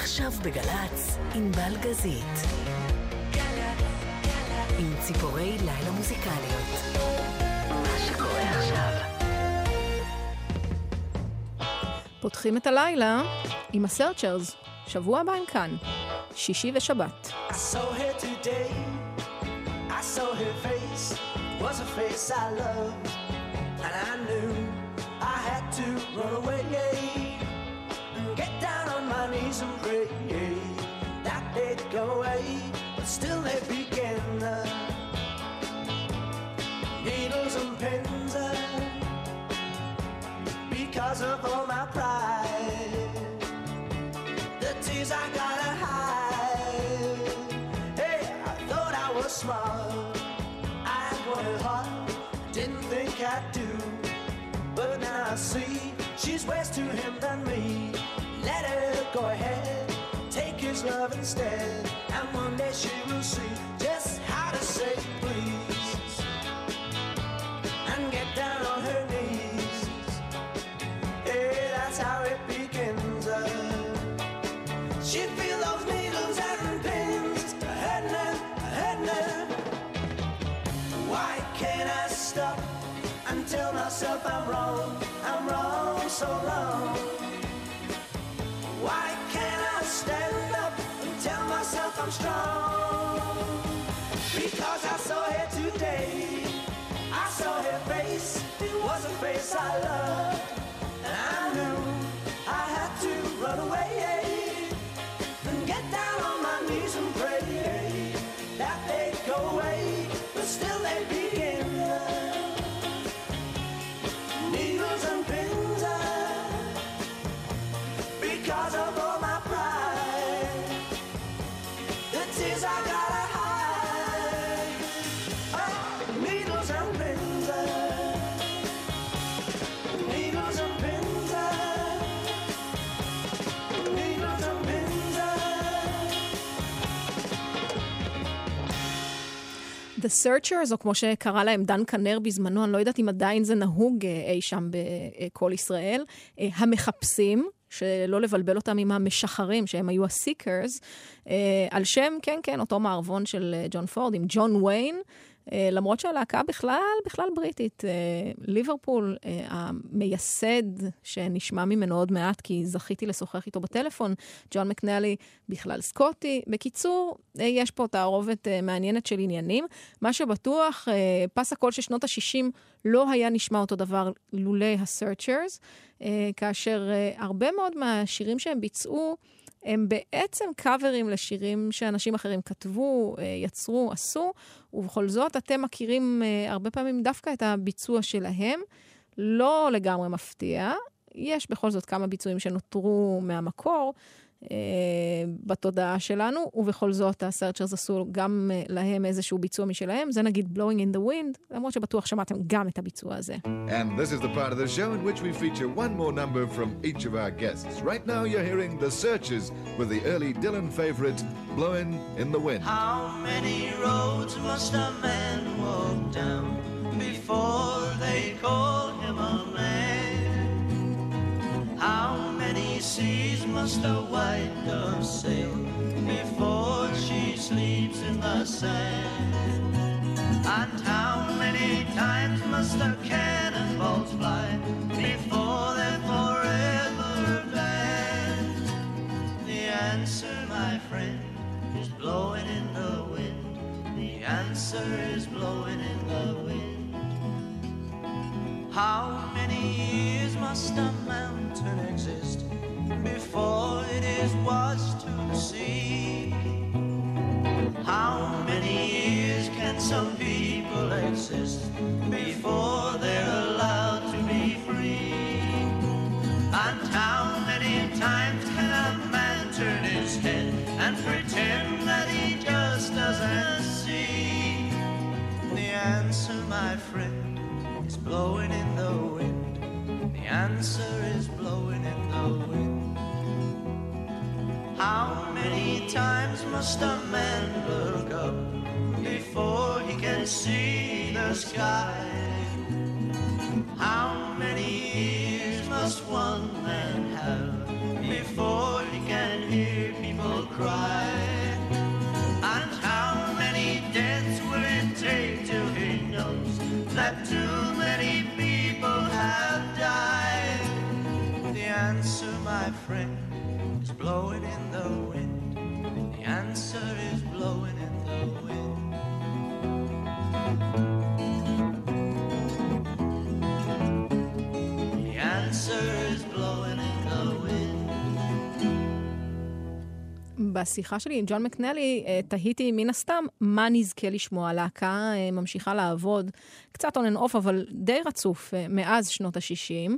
עכשיו בגל"צ, עם בלגזית. עם ציפורי לילה מוזיקליות. מה שקורה עכשיו. פותחים את הלילה עם הסרצ'רס, שבוע הבא הם כאן, שישי ושבת. I saw her today. I saw her face. Was a face I loved. And I knew I had to run away. Instead. And one day she will see just how to say please. And get down on her knees. Hey, that's how it begins. Uh, she feel those needles and pins hurting her. Why can't I stop and tell myself I'm wrong? I'm wrong so long. Armstrong. The Searchers, או כמו שקרא להם דן כנר בזמנו, אני לא יודעת אם עדיין זה נהוג אה, אי שם בכל ישראל, אה, המחפשים. שלא לבלבל אותם עם המשחרים, שהם היו אה, על שם, כן, כן, אותו מערבון של אה, ג'ון פורד עם ג'ון ויין, אה, למרות שהלהקה בכלל, בכלל בריטית. אה, ליברפול, אה, המייסד, שנשמע ממנו עוד מעט, כי זכיתי לשוחח איתו בטלפון, ג'ון מקנלי, בכלל סקוטי. בקיצור, אה, יש פה תערובת אה, מעניינת של עניינים. מה שבטוח, אה, פס הקול של שנות ה-60 לא היה נשמע אותו דבר לולא ה-searchers, אה, כאשר אה, הרבה מאוד מהשירים שהם ביצעו, הם בעצם קאברים לשירים שאנשים אחרים כתבו, אה, יצרו, עשו, ובכל זאת אתם מכירים אה, הרבה פעמים דווקא את הביצוע שלהם. לא לגמרי מפתיע, יש בכל זאת כמה ביצועים שנותרו מהמקור בתודעה שלנו, ובכל זאת הסרצ'רס עשו גם אה, להם איזשהו ביצוע משלהם, זה נגיד Blowing in the Wind, למרות שבטוח שמעתם גם את הביצוע הזה. And this is the part of the show in which we feature one more number from each of our guests. Right now, you're hearing The Searchers with the early Dylan favorite, Blowing in the Wind. How many roads must a man walk down before they call must a white dove sail before she sleeps in the sand? And how many times must the cannonballs fly before they're forever banned? The answer, my friend, is blowing in the wind. The answer is blowing in the wind. How many years must a mountain exist before it is washed to sea? How many years can some people exist before they're allowed to be free? And how many times can a man turn his head and pretend that he just doesn't see? The answer, my friend, is blowing in the wind. The answer is blowing how many times must a man look up before he can see the sky? How many ears must one man have before he can hear people cry? And how many deaths will it take till he knows that too many people have died? The answer, my friend blowing in the wind. The answer is blowing in the wind. The answer is blowing in the wind. בשיחה שלי עם ג'ון מקנלי אה, תהיתי מן הסתם מה נזכה לשמוע. הלהקה אה, ממשיכה לעבוד קצת on and off, אבל די רצוף אה, מאז שנות ה-60.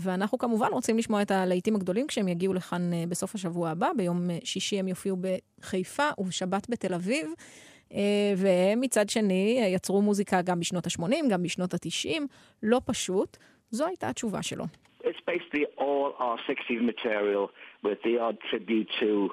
ואנחנו כמובן רוצים לשמוע את הלהיטים הגדולים כשהם יגיעו לכאן בסוף השבוע הבא. ביום שישי הם יופיעו בחיפה ובשבת בתל אביב. והם מצד שני יצרו מוזיקה גם בשנות ה-80, גם בשנות ה-90. לא פשוט. זו הייתה התשובה שלו. It's basically all our 60s material with the odd tribute to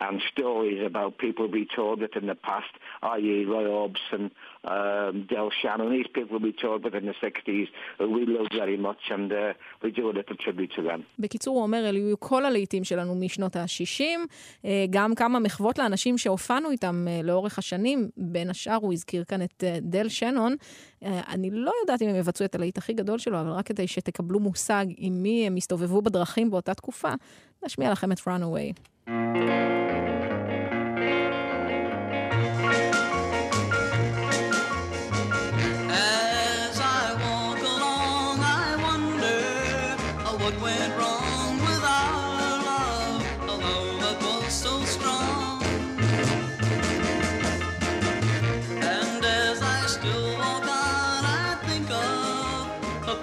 and stories about people we toured with in the past, i.e. Roy Orbison, um, Del Shannon. These people we toured with in the 60s who we loved very much and uh, we do a little tribute to them. בקיצור, הוא אומר, אלו היו כל הלהיטים שלנו משנות ה-60, גם כמה מחוות לאנשים שהופענו איתם לאורך השנים, בין השאר הוא הזכיר כאן את דל שנון. אני לא יודעת אם הם יבצעו את הלהיט הכי גדול שלו, אבל רק כדי שתקבלו מושג עם מי הם הסתובבו בדרכים באותה תקופה, נשמיע לכם את Runaway.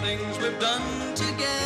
things we've done together.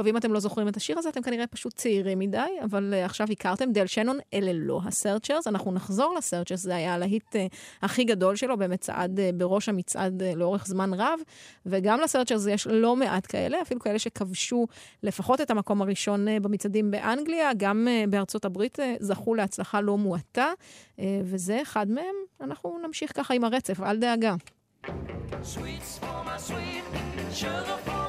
טוב, אם אתם לא זוכרים את השיר הזה, אתם כנראה פשוט צעירים מדי, אבל uh, עכשיו הכרתם דל שנון, אלה לא הסרצ'רס. אנחנו נחזור לסרצ'רס, זה היה הלהיט uh, הכי גדול שלו, במצעד, uh, בראש המצעד uh, לאורך זמן רב, וגם לסרצ'רס יש לא מעט כאלה, אפילו כאלה שכבשו לפחות את המקום הראשון uh, במצעדים באנגליה, גם uh, בארצות הברית uh, זכו להצלחה לא מועטה, uh, וזה אחד מהם. אנחנו נמשיך ככה עם הרצף, אל דאגה. Sweets for my sweet, sugar for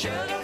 sugar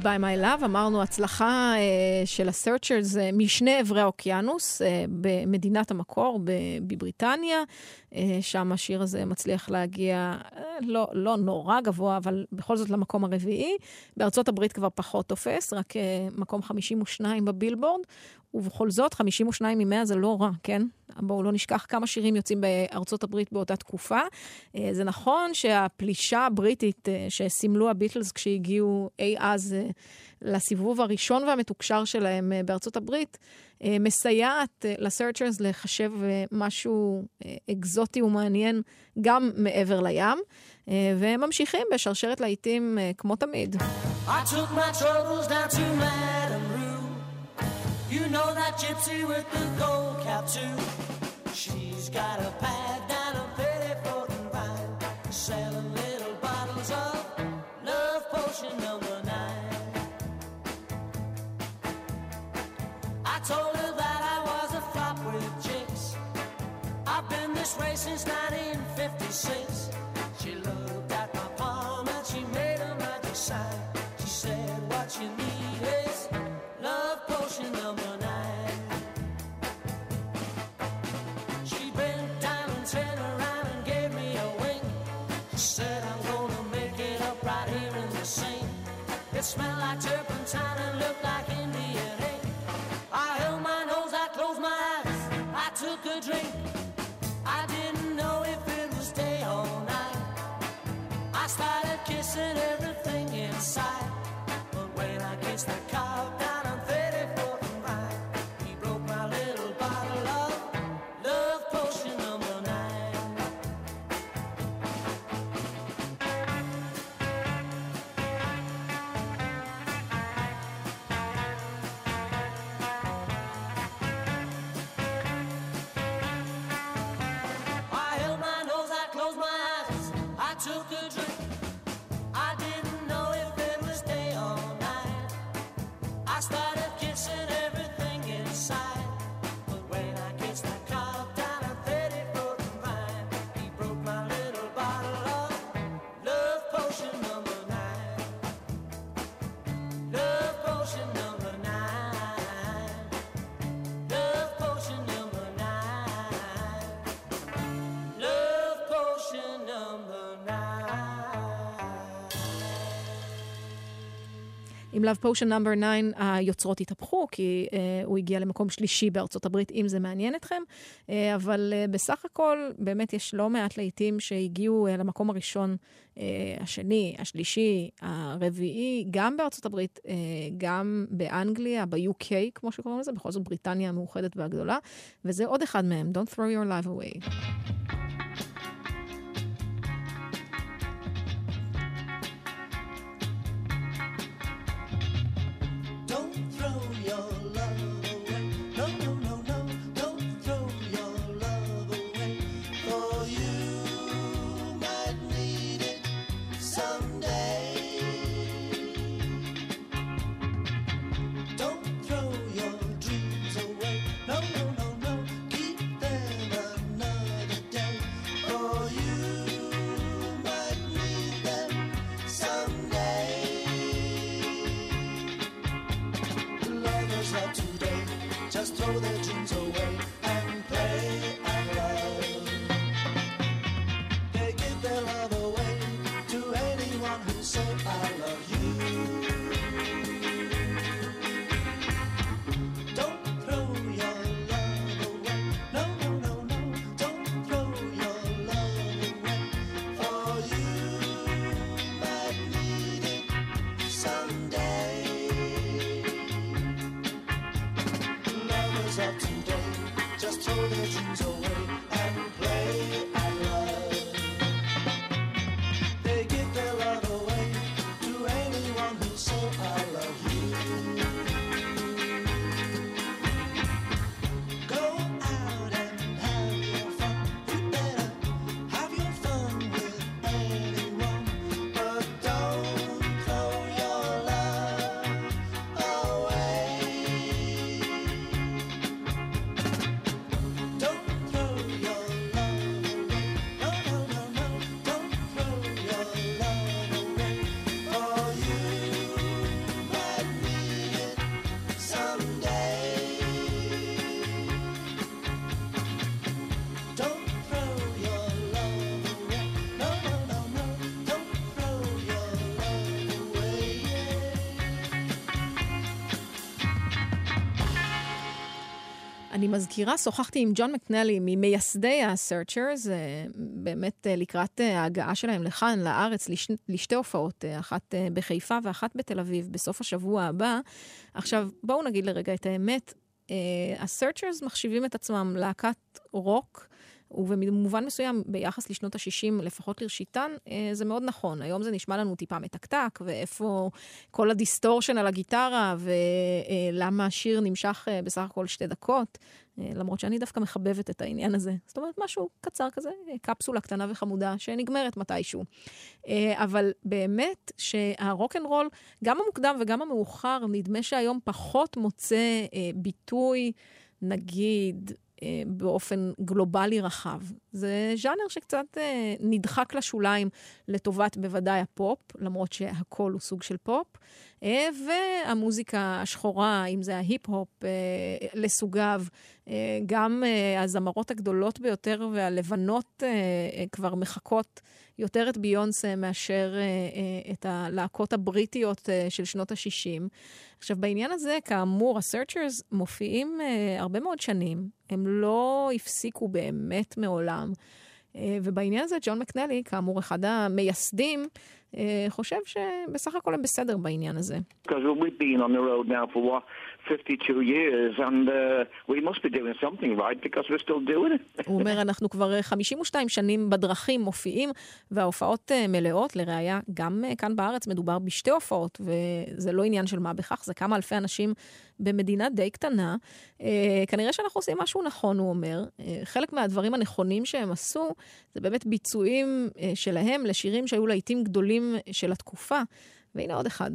Goodbye My Love, אמרנו הצלחה אה, של ה-searchers אה, משני עברי האוקיינוס, אה, במדינת המקור, בבריטניה, אה, שם השיר הזה מצליח להגיע, לא, לא נורא גבוה, אבל בכל זאת למקום הרביעי. בארצות הברית כבר פחות תופס, רק אה, מקום 52 בבילבורד, ובכל זאת, 52 מ-100 זה לא רע, כן? בואו לא נשכח כמה שירים יוצאים בארצות הברית באותה תקופה. אה, זה נכון שהפלישה הבריטית אה, שסימלו הביטלס כשהגיעו אי אז אה, לסיבוב הראשון והמתוקשר שלהם אה, בארצות הברית, אה, מסייעת אה, לסרצ'רס לחשב משהו אקזוטי ומעניין גם מעבר לים, והם ממשיכים בשרשרת להיטים כמו תמיד. You know that gypsy with the gold cap too. She's got a pad since 1956. She looked at my palm and she made a magic sign. She said, What you need is love potion number עם Love Potion נאמבר 9 היוצרות התהפכו, כי uh, הוא הגיע למקום שלישי בארצות הברית, אם זה מעניין אתכם. Uh, אבל uh, בסך הכל, באמת יש לא מעט להיטים שהגיעו uh, למקום הראשון, uh, השני, השלישי, הרביעי, גם בארצות הברית, uh, גם באנגליה, ב-UK, כמו שקוראים לזה, בכל זאת בריטניה המאוחדת והגדולה. וזה עוד אחד מהם, Don't throw your life away. מזכירה, שוחחתי עם ג'ון מקנלי, ממייסדי ה-Searchers, אה, באמת אה, לקראת אה, ההגעה שלהם לכאן, לארץ, לש, לשתי הופעות, אחת בחיפה ואחת בתל אביב, בסוף השבוע הבא. עכשיו, בואו נגיד לרגע את האמת, ה-Searchers מחשיבים את עצמם להקת רוק. ובמובן מסוים, ביחס לשנות ה-60, לפחות לראשיתן, אה, זה מאוד נכון. היום זה נשמע לנו טיפה מתקתק, ואיפה כל ה distortion על הגיטרה, ולמה השיר נמשך אה, בסך הכל שתי דקות, אה, למרות שאני דווקא מחבבת את העניין הזה. זאת אומרת, משהו קצר כזה, אה, קפסולה קטנה וחמודה, שנגמרת מתישהו. אה, אבל באמת שהרוקנרול, גם המוקדם וגם המאוחר, נדמה שהיום פחות מוצא אה, ביטוי, נגיד, אה, באופן גלובלי רחב. זה ז'אנר שקצת אה, נדחק לשוליים לטובת בוודאי הפופ, למרות שהכל הוא סוג של פופ. אה, והמוזיקה השחורה, אם זה ההיפ-הופ אה, לסוגיו, אה, גם אה, הזמרות הגדולות ביותר והלבנות אה, אה, כבר מחקות יותר את ביונסה מאשר אה, אה, את הלהקות הבריטיות אה, של שנות ה-60. עכשיו, בעניין הזה, כאמור, ה-Searchers מופיעים הרבה מאוד שנים. הם לא הפסיקו באמת מעולם. ובעניין הזה, ג'ון מקנלי, כאמור, אחד המייסדים, חושב שבסך הכל הם בסדר בעניין הזה. Because we've been on the road now for what, 52 years, and uh, we must be doing something right because we're still doing it. הוא אומר, אנחנו כבר אה, 52 שנים בדרכים מופיעים, וההופעות אה, מלאות. לראיה, גם אה, כאן בארץ מדובר בשתי הופעות, וזה לא עניין של מה בכך, זה כמה אלפי אנשים במדינה די קטנה. אה, כנראה שאנחנו עושים משהו נכון, הוא אומר. אה, חלק מהדברים הנכונים שהם עשו, זה באמת ביצועים אה, שלהם לשירים שהיו להיטים גדולים של התקופה. והנה עוד אחד.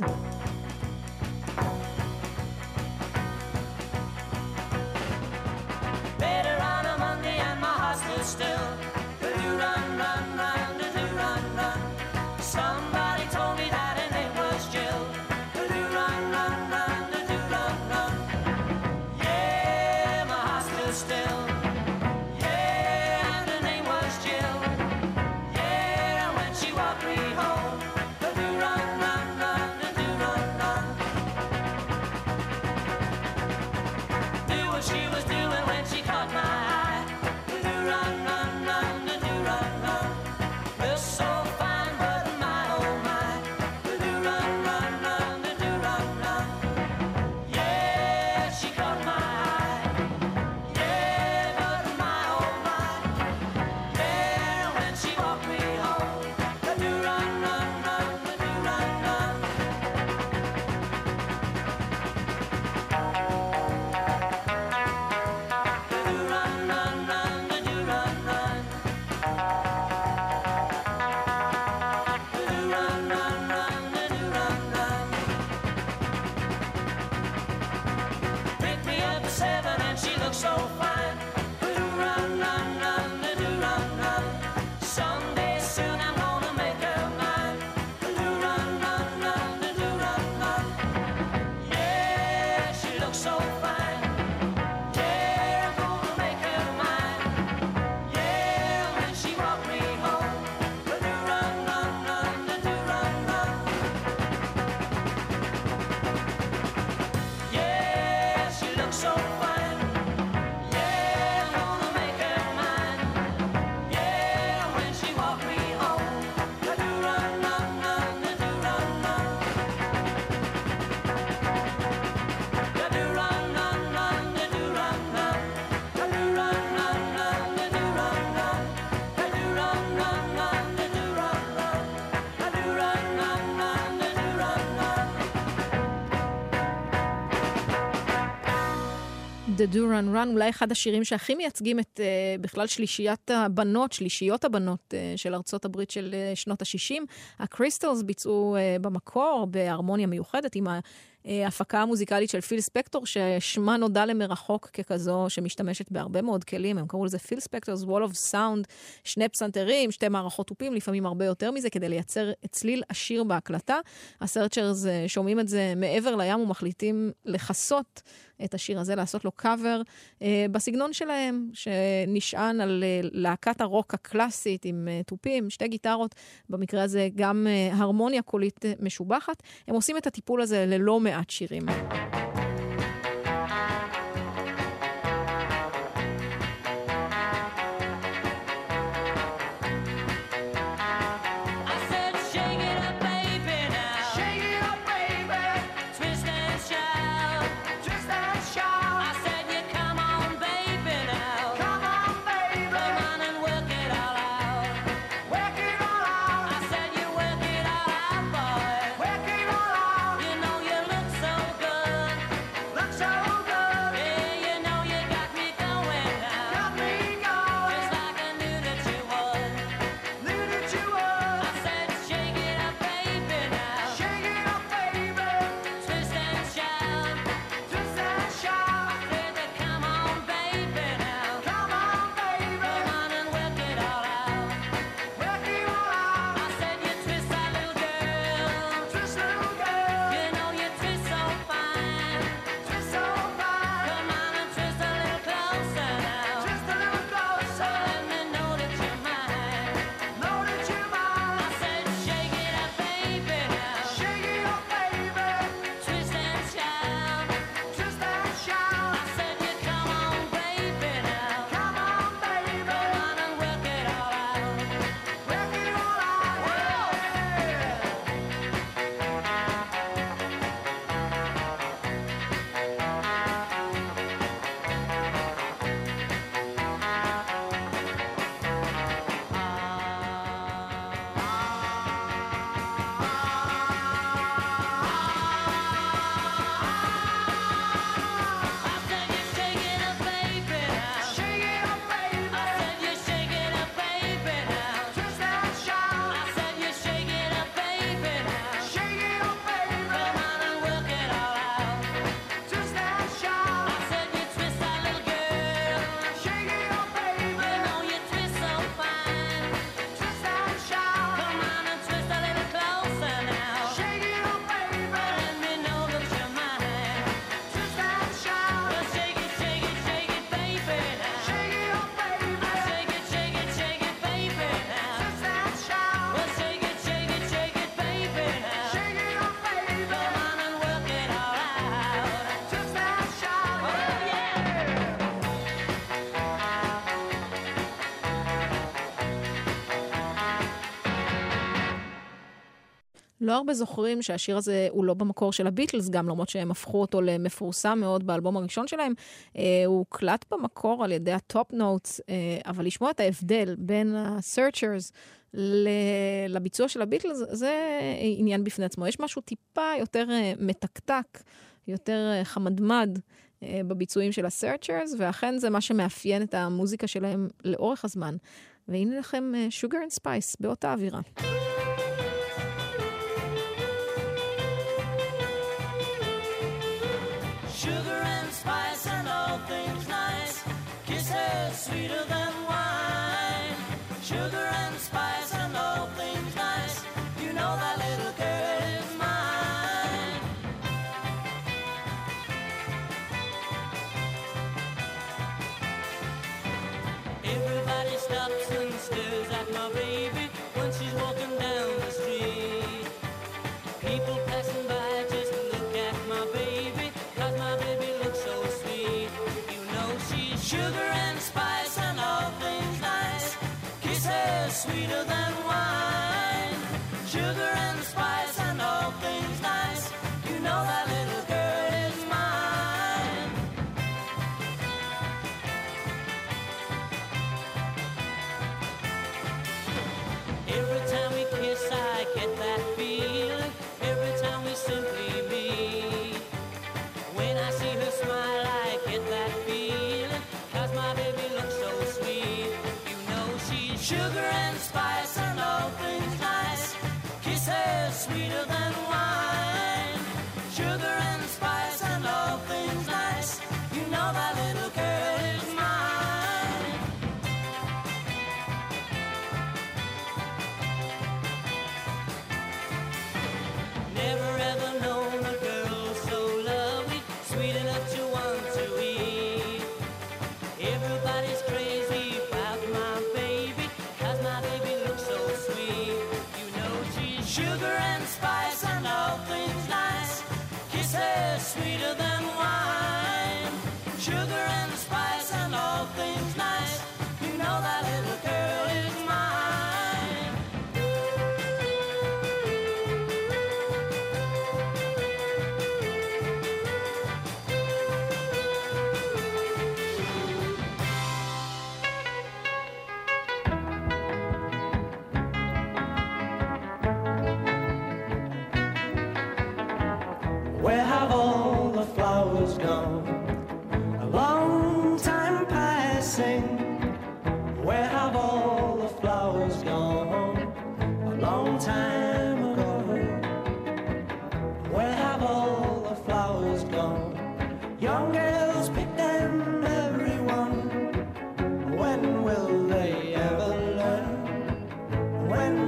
Da Doo Ron Ron, אולי אחד השירים שהכי מייצגים את אה, בכלל שלישיית הבנות, שלישיות הבנות אה, של ארצות הברית של אה, שנות ה-60. הקריסטלס ביצעו אה, במקור בהרמוניה מיוחדת עם ה... אה, ההפקה המוזיקלית של פיל ספקטור, ששמה נודע למרחוק ככזו שמשתמשת בהרבה מאוד כלים, הם קראו לזה Phil Spector's wall of sound, שני פסנתרים, שתי מערכות תופים, לפעמים הרבה יותר מזה, כדי לייצר צליל עשיר בהקלטה. הסרצ'רס אה, שומעים את זה מעבר לים ומחליטים לכסות את השיר הזה, לעשות לו קאבר אה, uh, בסגנון שלהם, שנשען על uh, להקת הרוק הקלאסית עם uh, תופים, שתי גיטרות, במקרה הזה גם uh, הרמוניה קולית משובחת. הם עושים את הטיפול הזה ללא מעט. מעט שירים. לא הרבה זוכרים שהשיר הזה הוא לא במקור של הביטלס, גם למרות שהם הפכו אותו למפורסם מאוד באלבום הראשון שלהם. אה, הוא הוקלט במקור על ידי הטופ נוטס, אה, אבל לשמוע את ההבדל בין ה-searchers לביצוע של הביטלס, זה עניין בפני עצמו. יש משהו טיפה יותר אה, מתקתק, יותר אה, חמדמד. אה, בביצועים של ה-searchers, ואכן זה מה שמאפיין את המוזיקה שלהם לאורך הזמן. והנה לכם Sugar and Spice באותה אווירה. when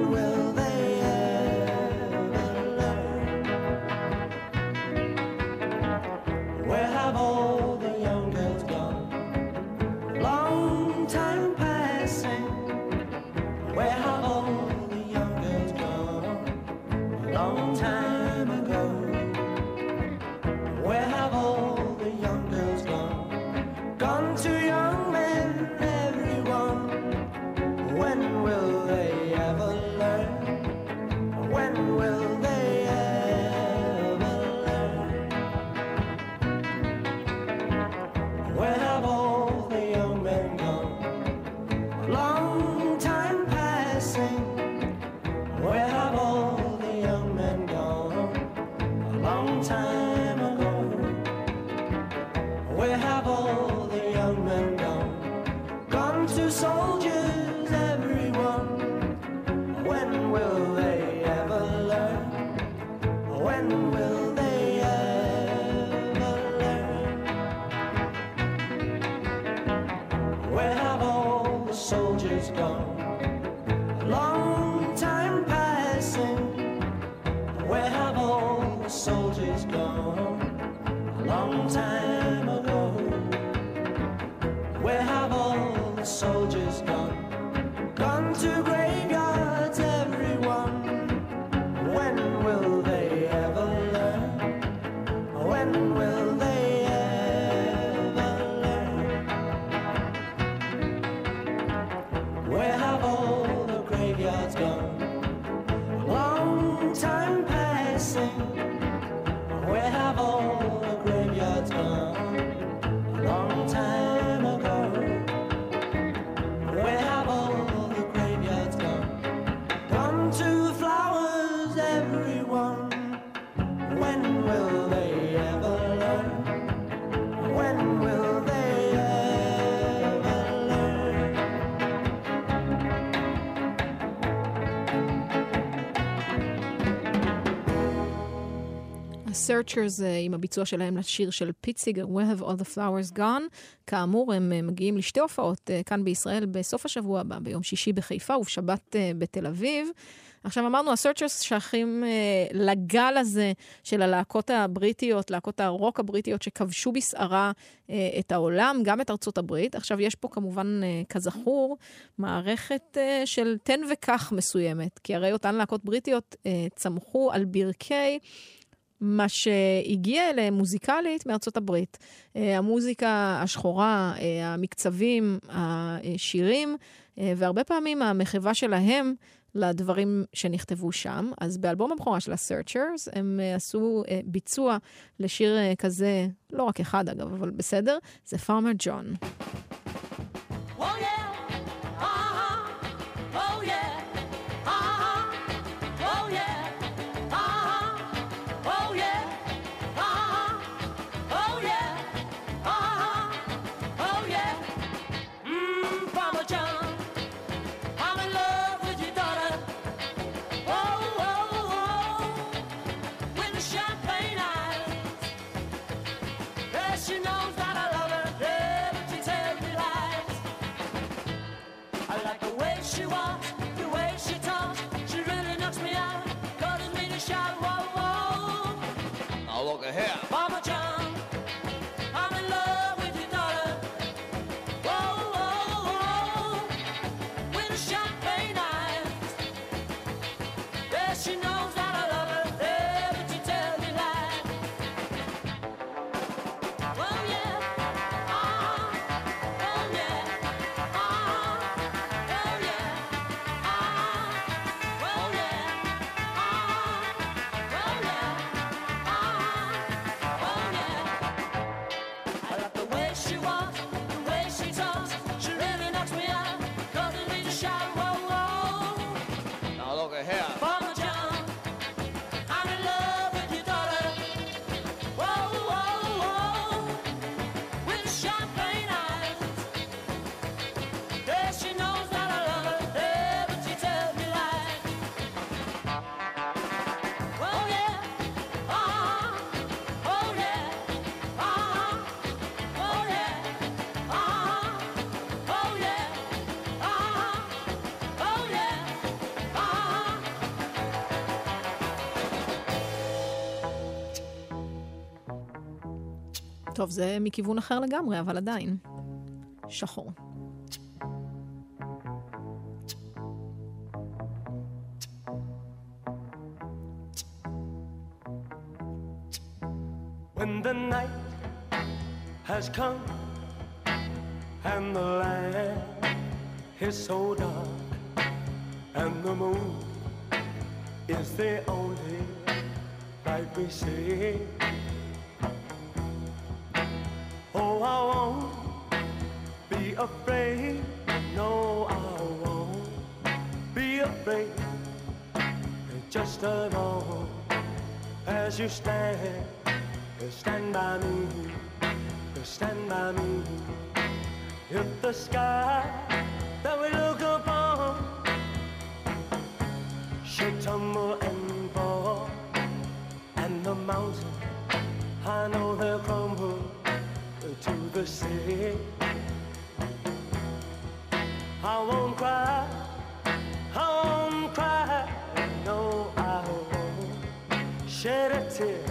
Where have I Searchers אה, עם הביצוע שלהם לשיר של פיציגר, סיגר, We have all the flowers gone. כאמור, הם אה, מגיעים לשתי הופעות אה, כאן בישראל בסוף השבוע הבא, ביום שישי בחיפה ובשבת בתל אביב. עכשיו אמרנו, הסרצ'רס שייכים אה, לגל הזה של הלהקות הבריטיות, להקות הרוק הבריטיות שכבשו בסערה אה, את העולם, גם את ארצות הברית. עכשיו, יש פה כמובן, אה, כזכור, מערכת אה, של תן וקח מסוימת, כי הרי אותן להקות בריטיות אה, צמחו על ברכי... מה שהגיע אליהם מוזיקלית מארצות הברית. אה, המוזיקה השחורה, אה, המקצבים, השירים, אה, והרבה פעמים המחווה שלהם לדברים שנכתבו שם. אז באלבום הבכורה של ה-searchers הם עשו ביצוע לשיר כזה, לא רק אחד אגב, אבל בסדר, זה פארמר ג'ון. Oh, yeah. טוב, זה מכיוון אחר לגמרי, אבל עדיין. שחור. When the night has come and the land is so dark and the moon is the only light we see. I won't be afraid. No, I won't be afraid. Just alone as you stand, stand by me, stand by me. If the sky that we look upon should tumble and fall, and the mountain, I know they'll crumble the sea. I won't cry, I won't cry, no, I won't shed a tear.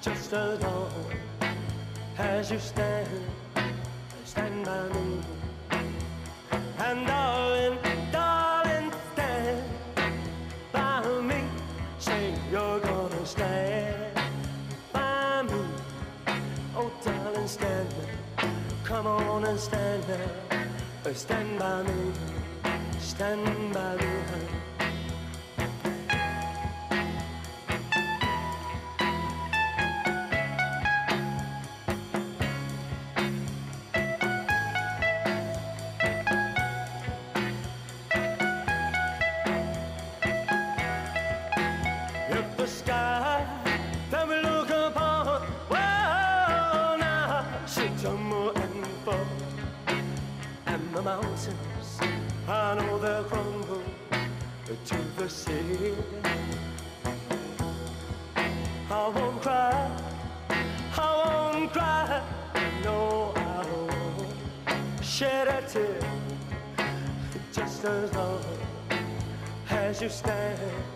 Just as long as you stand, stand by me. And darling, stand there. Oh, stand by me. Stand by me. honey. As you stand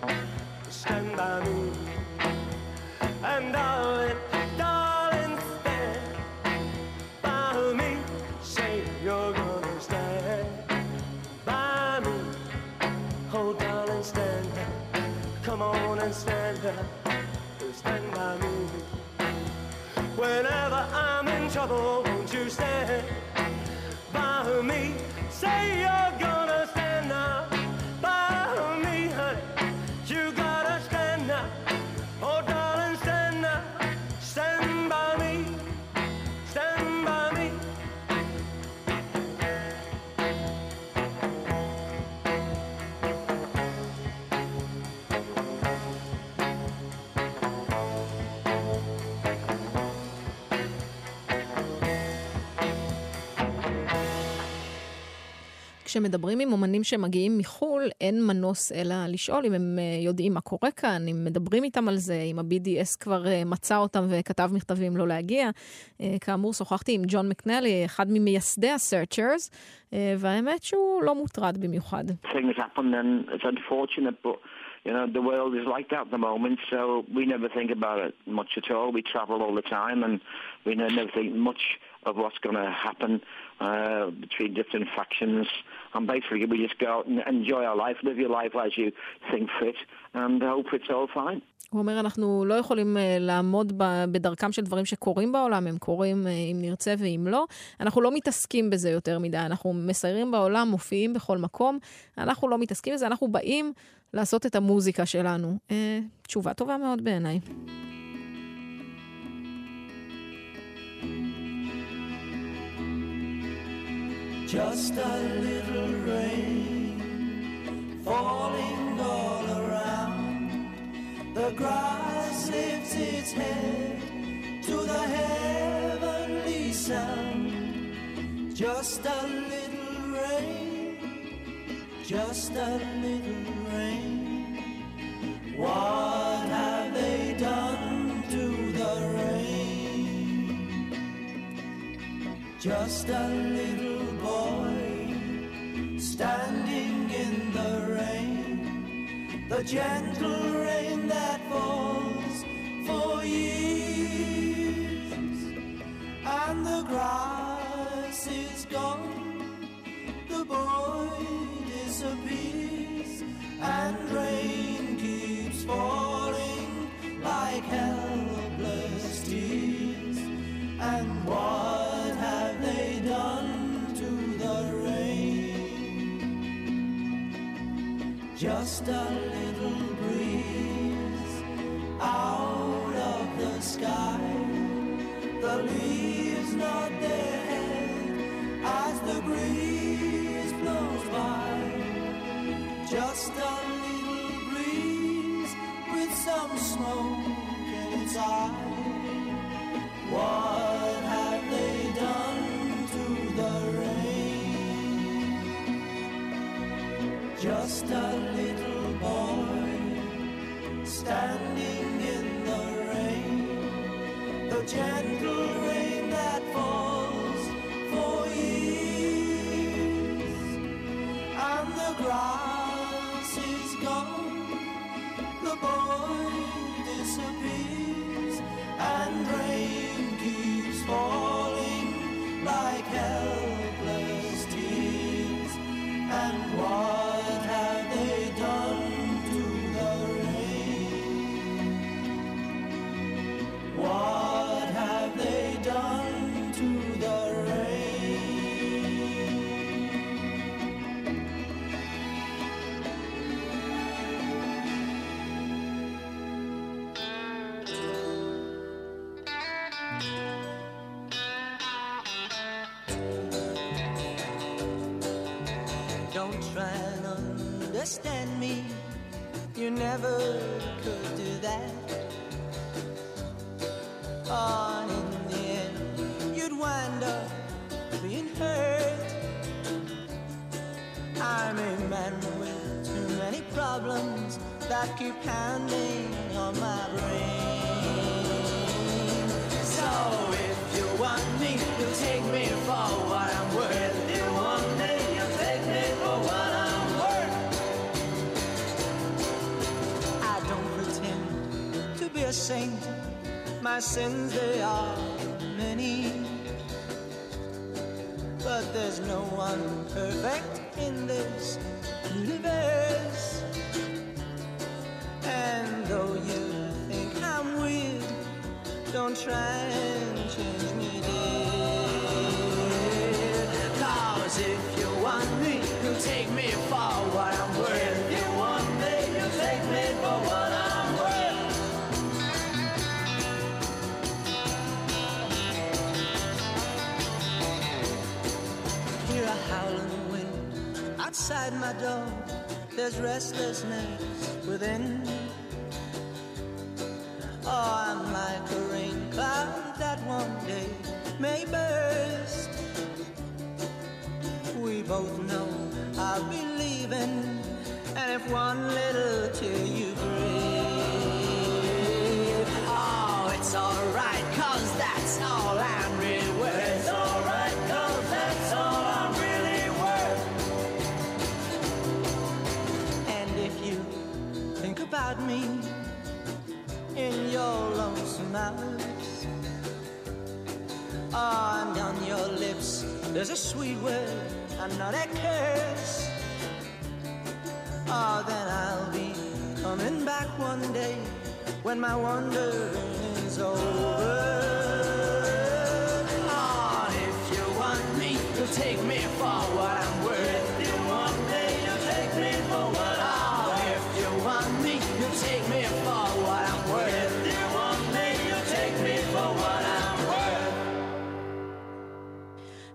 כשמדברים עם אומנים שמגיעים מחו"ל, אין מנוס אלא לשאול אם הם אה, יודעים מה קורה כאן, אם מדברים איתם על זה, אם ה-BDS כבר אה, מצא אותם וכתב מכתבים לא להגיע. אה, כאמור, שוחחתי עם ג'ון מקנלי, אחד ממייסדי ה-Searchers, והאמת שהוא לא מוטרד במיוחד. you know, the world is like that at the moment, so we never think about it much at all. We travel all the time, and we ne- never think much of what's going to happen uh, between different factions. And basically, we just go out and enjoy our life, live your life as you think fit, and hope it's all fine. הוא אומר, אנחנו לא יכולים אה, לעמוד בדרכם של דברים שקורים בעולם, הם קורים אה, אם נרצה ואם לא. אנחנו לא מתעסקים בזה יותר מדי, אנחנו מסיירים בעולם, מופיעים בכל מקום, אנחנו לא מתעסקים בזה, אנחנו באים לעשות את המוזיקה שלנו. אה, תשובה טובה מאוד בעיניי. Just a little rain falling all around. The grass lifts its head to the heavenly sound. Just a little rain, just a little rain. What have they done to the rain? Just a little standing in the rain, the gentle rain that falls for years, and the grass is gone, the boy disappears, Just a little breeze out of the sky. The leaves nod their head as the breeze blows by. Just a little breeze with some smoke in its eye. What have they done to the rain? Just a little boy standing in the rain, the gentle rain that falls for years, and the grass Don't try and understand me. You never could do that. On in the end, you'd wind up being hurt. I'm a man with too many problems that keep pounding on my brain. So if you want me, you'll take me for what I'm worth. A saint. My sins, they are many. But there's no one perfect in this universe. There's restlessness within. There's a sweet word and not a curse. Oh, then I'll be coming back one day when my wandering is over.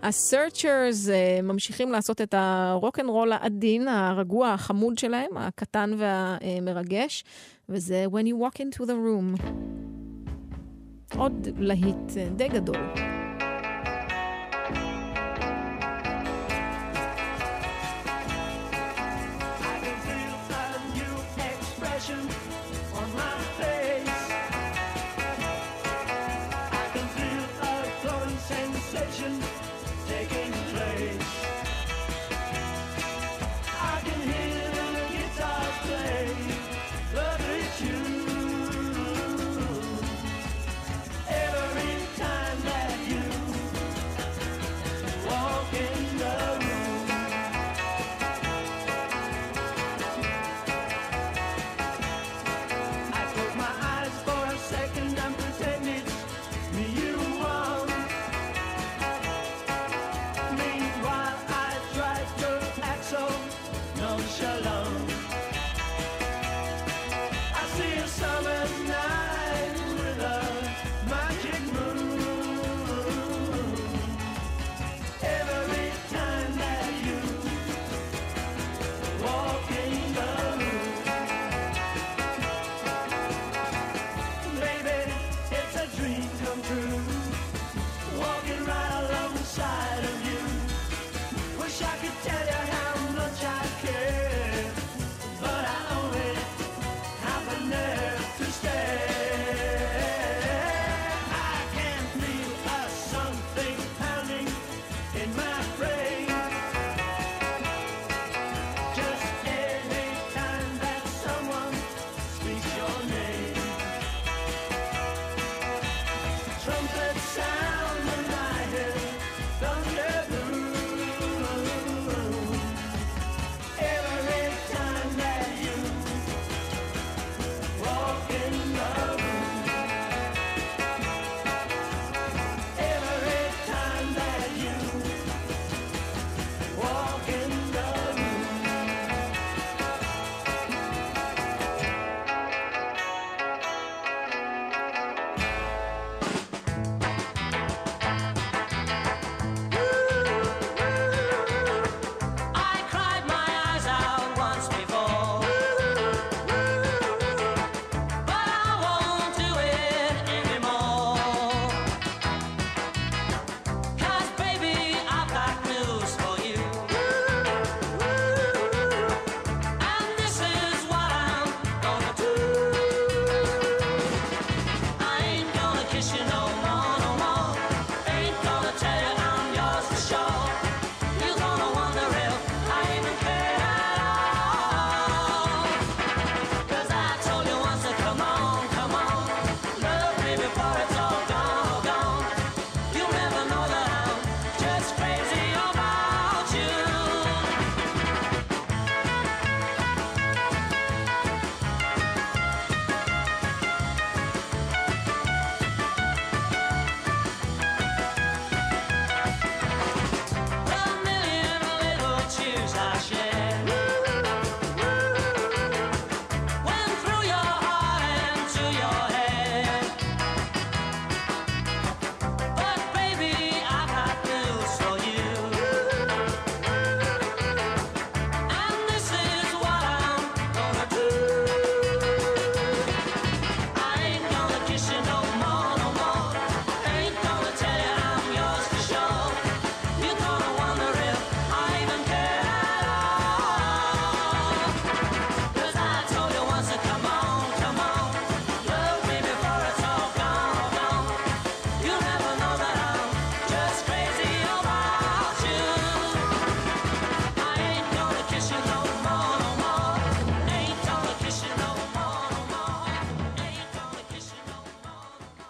הסרצ'רס אה, ממשיכים לעשות את הרוקנרול העדין, הרגוע, החמוד שלהם, הקטן והמרגש, וזה When You Walk Into the Room. עוד להיט אה, די גדול.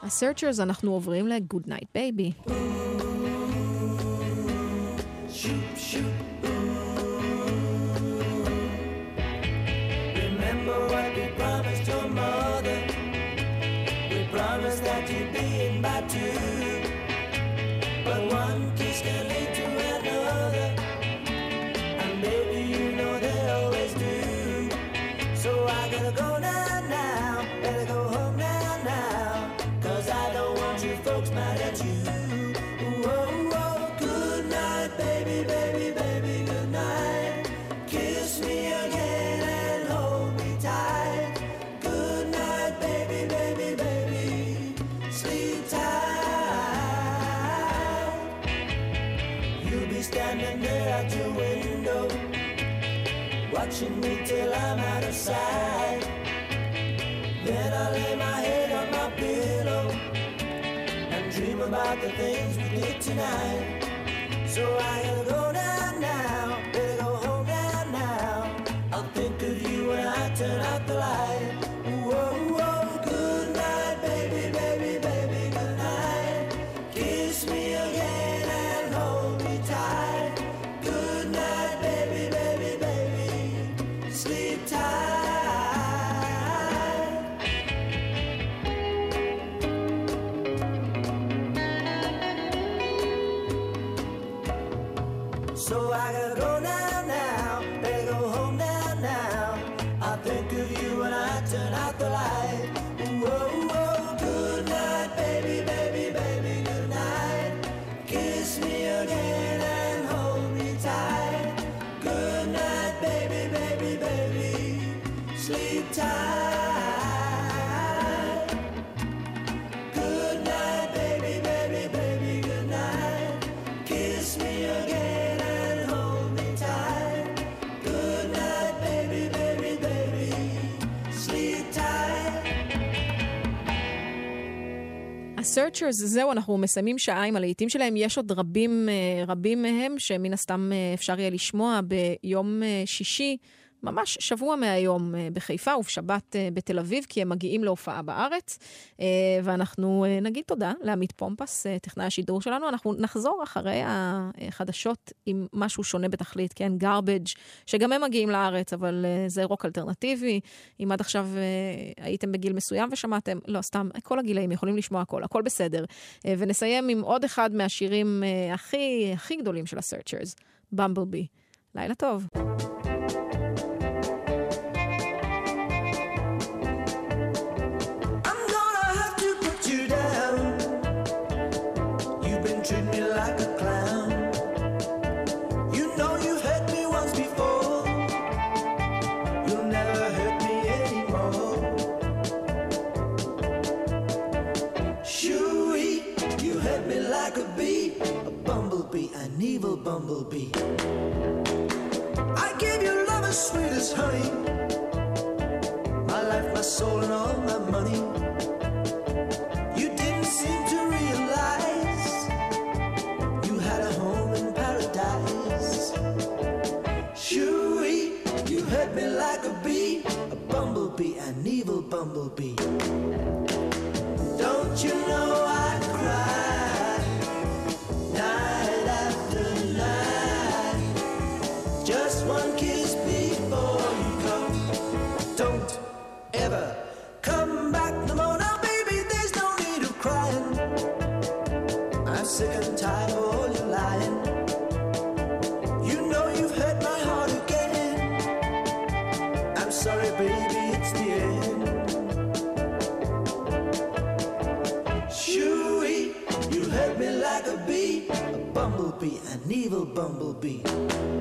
הסרצ'רס, אנחנו עוברים ל-good night baby. watching me till I'm out of sight. Then I lay my head on my pillow and dream about the things we did tonight. So I out the light. Searchers, זהו, אנחנו מסיימים שעה עם הלהיטים שלהם. יש עוד רבים, אה, רבים מהם, שמן הסתם אה, אפשר יהיה לשמוע ביום אה, שישי. ממש שבוע מהיום אה, בחיפה ובשבת אה, בתל אביב, כי הם מגיעים להופעה בארץ. אה, ואנחנו נגיד תודה לעמית פומפס, טכנאי השידור שלנו. אנחנו נחזור אחרי החדשות עם משהו שונה בתכלית, כן? garbage, שגם הם מגיעים לארץ, אבל זה רוק אלטרנטיבי. אם עד עכשיו הייתם בגיל מסוים ושמעתם, לא, סתם, כל הגילאים יכולים לשמוע הכל, הכל בסדר. ונסיים עם עוד אחד מהשירים הכי, הכי גדולים של ה-searchers, Bumblebee. לילה טוב. bumblebee. I gave you love as sweet as honey. My life, my soul, and all my money. You didn't seem to realize you had a home in paradise. Shooey, you hurt me like a bee, a bumblebee, an evil bumblebee. bumblebee.